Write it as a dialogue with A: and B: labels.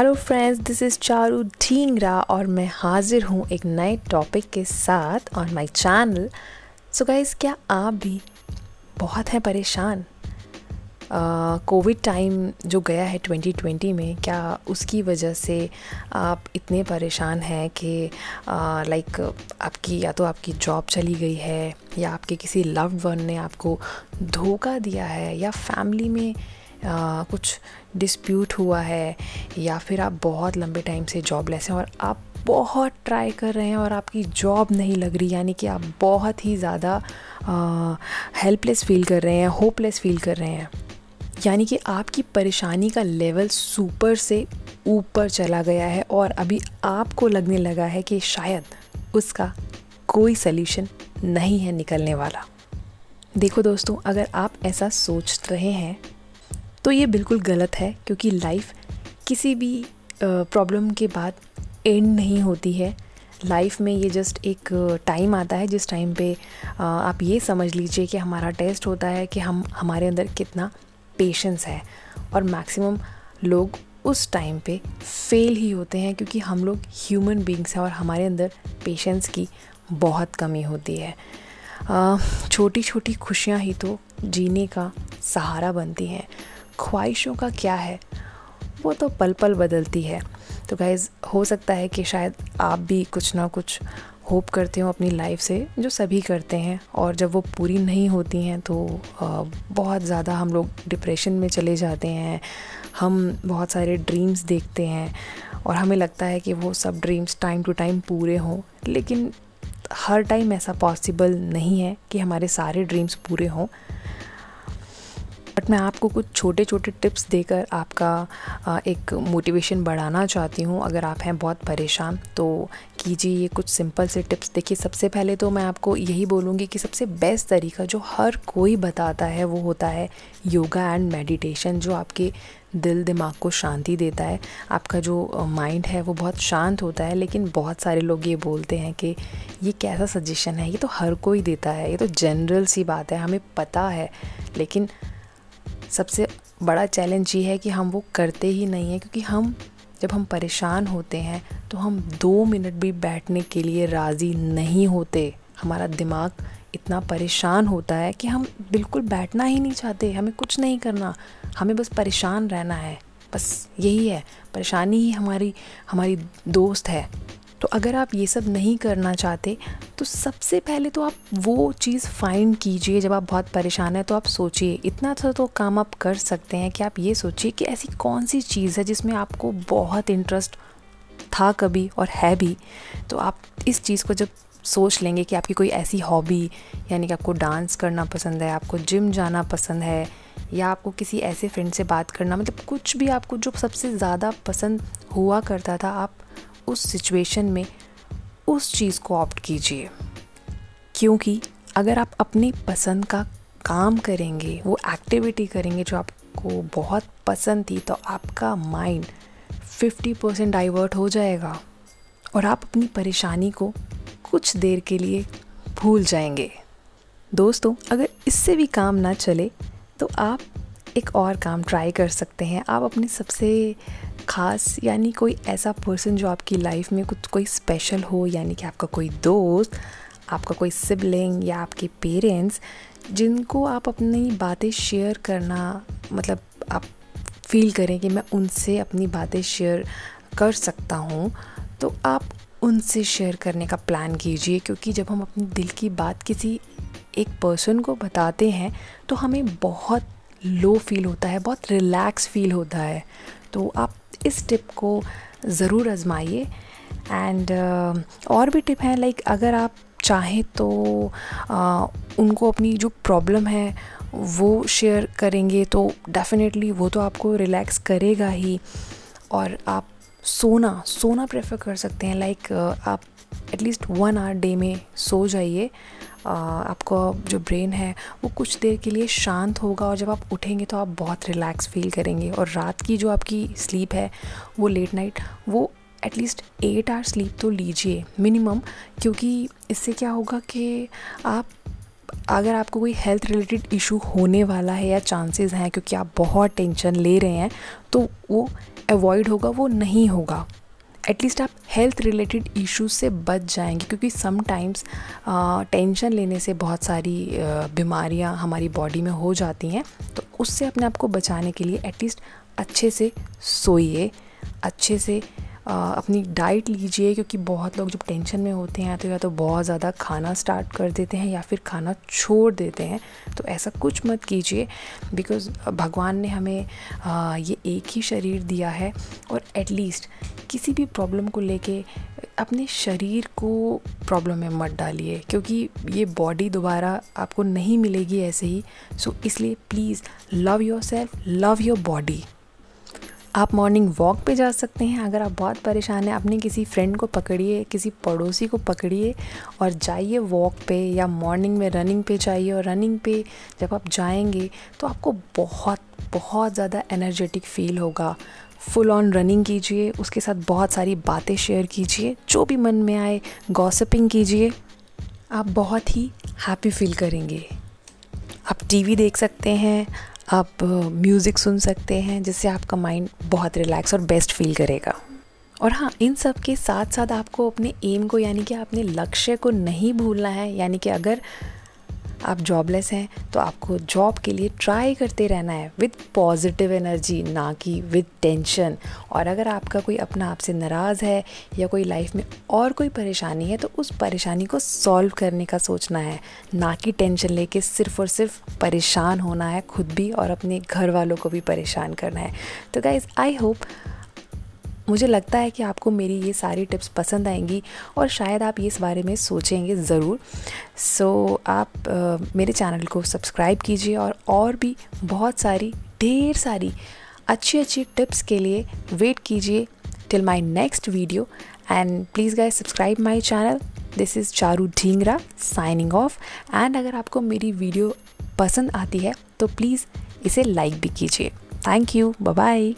A: Hello friends this is Charu Dhingra और मैं हाजिर हूँ एक नए टॉपिक के साथ on my channel so guys क्या आप भी बहुत हैं परेशान? कोविड uh, टाइम जो गया है 2020 में क्या उसकी वजह से आप इतने परेशान हैं कि लाइक आपकी या तो आपकी जॉब चली गई है या आपके किसी लव्ड वन ने आपको धोखा दिया है या फैमिली में आ, कुछ डिस्प्यूट हुआ है या फिर आप बहुत लंबे टाइम से जॉबलेस हैं और आप बहुत ट्राई कर रहे हैं और आपकी जॉब नहीं लग रही यानी कि आप बहुत ही ज़्यादा हेल्पलेस फील कर रहे हैं होपलेस फील कर रहे हैं। यानी कि आपकी परेशानी का लेवल सुपर से ऊपर चला गया है और अभी आपको लगने लगा है कि शायद उसका कोई सल्यूशन नहीं है निकलने वाला। देखो दोस्तों अगर आप ऐसा सोच रहे हैं तो ये बिल्कुल गलत है, क्योंकि लाइफ किसी भी प्रॉब्लम के बाद एंड नहीं होती है। लाइफ में ये जस्ट एक टाइम आता है, जिस टाइम पे आप ये समझ लीजिए कि हमारा टेस्ट होता है कि हम, हमारे अंदर कितना पेशेंस है। और मैक्सिमम लोग उस टाइम पे फेल ही होते हैं, क्योंकि हम लोग ह्यूमन बींग्स हैं और हमारे अंदर पेशेंस की बहुत कमी होती है। छोटी छोटी खुशियाँ ही तो जीने का सहारा बनती हैं। ख्वाहिशों का क्या है? वो तो पल पल बदलती है। तो गाइज़ हो सकता है कि शायद आप भी कुछ ना कुछ होप करते हो अपनी लाइफ से, जो सभी करते हैं। और जब वो पूरी नहीं होती हैं तो बहुत ज़्यादा हम लोग डिप्रेशन में चले जाते हैं। हम बहुत सारे ड्रीम्स देखते हैं। और हमें लगता है कि वो सब ड्रीम्स टाइम टू टाइम पूरे हों। लेकिन हर टाइम ऐसा पॉसिबल नहीं है कि हमारे सारे ड्रीम्स पूरे हों। मैं आपको कुछ छोटे छोटे टिप्स देकर आपका एक मोटिवेशन बढ़ाना चाहती हूँ। अगर आप हैं बहुत परेशान तो कीजिए ये कुछ सिंपल से टिप्स देखिए, सबसे पहले तो मैं आपको यही बोलूँगी कि सबसे बेस्ट तरीका जो हर कोई बताता है, वो होता है योगा एंड मेडिटेशन जो आपके दिल, दिमाग को शांति देता है। आपका जो माइंड है, वो बहुत शांत होता है, लेकिन बहुत सारे लोग ये बोलते हैं कि ये कैसा सजेशन है? ये तो हर कोई देता है, ये तो जनरल सी बात है, हमें पता है, लेकिन सबसे बड़ा चैलेंज ये है कि हम वो करते ही नहीं हैं, क्योंकि हम, जब हम परेशान होते हैं तो हम दो मिनट भी बैठने के लिए राज़ी नहीं होते। हमारा दिमाग इतना परेशान होता है कि हम बिल्कुल बैठना ही नहीं चाहते, हमें कुछ नहीं करना, हमें बस परेशान रहना है। बस यही है, परेशानी ही हमारी हमारी दोस्त है। तो अगर आप ये सब नहीं करना चाहते तो सबसे पहले तो आप वो चीज़ फाइंड कीजिए, जब आप बहुत परेशान हैं तो आप सोचिए, इतना सा तो काम आप कर सकते हैं कि आप ये सोचिए कि ऐसी कौन सी चीज़ है जिसमें आपको बहुत इंटरेस्ट था कभी और है भी। तो आप इस चीज़ को जब सोच लेंगे कि आपकी कोई ऐसी हॉबी यानी कि आपको डांस करना पसंद है, आपको जिम जाना पसंद है, या आपको किसी ऐसे फ्रेंड से बात करना मतलब कुछ भी आपको जो सबसे ज़्यादा पसंद हुआ करता था, आप उस सिचुएशन में उस चीज़ को ऑप्ट कीजिए। क्योंकि अगर आप अपनी पसंद का काम करेंगे, वो एक्टिविटी करेंगे जो आपको बहुत पसंद थी तो आपका माइंड 50 परसेंट डाइवर्ट हो जाएगा और आप अपनी परेशानी को कुछ देर के लिए भूल जाएँगे। दोस्तों, अगर इससे भी काम ना चले तो आप एक और काम ट्राई कर सकते हैं। आप अपने सबसे ख़ास, यानी कोई ऐसा पर्सन जो आपकी लाइफ में कुछ, कोई स्पेशल हो, यानी कि आपका कोई दोस्त, आपका कोई सिबलिंग या आपके पेरेंट्स जिनको आप अपनी बातें शेयर करना मतलब आप फील करें कि मैं उनसे अपनी बातें शेयर कर सकता हूँ तो आप उनसे शेयर करने का प्लान कीजिए। क्योंकि जब हम अपने दिल की बात किसी एक पर्सन को बताते हैं तो हमें बहुत लो फील होता है, बहुत रिलैक्स फील होता है। तो आप इस टिप को ज़रूर आजमाइए। एंड uh, और भी टिप हैं लाइक अगर आप चाहें तो uh, उनको अपनी जो प्रॉब्लम है वो शेयर करेंगे तो डेफिनेटली वो तो आपको रिलैक्स करेगा ही। और आप सोना सोना प्रेफर कर सकते हैं लाइक like, uh, आप at least one hour day में सो जाइए। आपको जो ब्रेन है, वो कुछ देर के लिए शांत होगा और जब आप उठेंगे तो आप बहुत रिलैक्स फील करेंगे। और रात की जो आपकी स्लीप है, वो लेट नाइट वो at least eight hour sleep तो लीजिए मिनिमम क्योंकि इससे क्या होगा कि आप, अगर आपको कोई हेल्थ रिलेटेड इशू होने वाला है या चांसेस हैं, क्योंकि आप बहुत टेंशन ले रहे हैं तो वो अवॉइड होगा, वो नहीं होगा। एटलीस्ट आप हेल्थ रिलेटेड इश्यूज़ से बच जाएँगे क्योंकि समटाइम्स टेंशन लेने से बहुत सारी बीमारियाँ हमारी बॉडी में हो जाती हैं। तो उससे अपने आप को बचाने के लिए एटलीस्ट अच्छे से सोइए अच्छे से आ, अपनी डाइट लीजिए क्योंकि बहुत लोग जब टेंशन में होते हैं तो या तो बहुत ज़्यादा खाना स्टार्ट कर देते हैं या फिर खाना छोड़ देते हैं। तो ऐसा कुछ मत कीजिए बिकॉज़ भगवान ने हमें आ, ये एक ही शरीर दिया है और एटलीस्ट किसी भी प्रॉब्लम को लेके अपने शरीर को प्रॉब्लम में मत डालिए, क्योंकि ये बॉडी दोबारा आपको नहीं मिलेगी ऐसे ही। सो इसलिए please love yourself love your body आप मॉर्निंग वॉक पे जा सकते हैं। अगर आप बहुत परेशान हैं, अपने किसी फ्रेंड को पकड़िए, किसी पड़ोसी को पकड़िए और जाइए वॉक पे या मॉर्निंग में रनिंग पे जाइए और रनिंग पे जब आप जाएँगे तो आपको बहुत बहुत ज़्यादा एनर्जेटिक फील होगा। फुल ऑन रनिंग कीजिए, उसके साथ बहुत सारी बातें शेयर कीजिए, जो भी मन में आए गॉसिपिंग कीजिए, आप बहुत ही हैप्पी फील करेंगे। आप टीवी देख सकते हैं, आप म्यूज़िक सुन सकते हैं, जिससे आपका माइंड बहुत रिलैक्स और बेस्ट फील करेगा। और हाँ इन सब के साथ साथ आपको अपने एम को, यानी कि अपने लक्ष्य को नहीं भूलना है, यानी कि अगर आप जॉबलेस हैं तो आपको जॉब के लिए ट्राई करते रहना है विद पॉजिटिव एनर्जी ना कि विद टेंशन और अगर आपका कोई अपना आपसे नाराज़ है या कोई लाइफ में और कोई परेशानी है तो उस परेशानी को सॉल्व करने का सोचना है. ना कि टेंशन लेके सिर्फ़ और सिर्फ़ परेशान होना है, खुद भी और अपने घर वालों को भी परेशान करना है. तो गाइज़ आई होप मुझे लगता है कि आपको मेरी ये सारी टिप्स पसंद आएँगी और शायद आप ये इस बारे में सोचेंगे ज़रूर। सो so, आप आ, मेरे चैनल को सब्सक्राइब कीजिए और और भी बहुत सारी ढेर सारी अच्छी अच्छी टिप्स के लिए वेट कीजिए। Till my next video and please guys subscribe my channel this is Charu Dhingra signing off and अगर आपको मेरी वीडियो पसंद आती है तो प्लीज़ इसे लाइक भी कीजिए। Thank you bye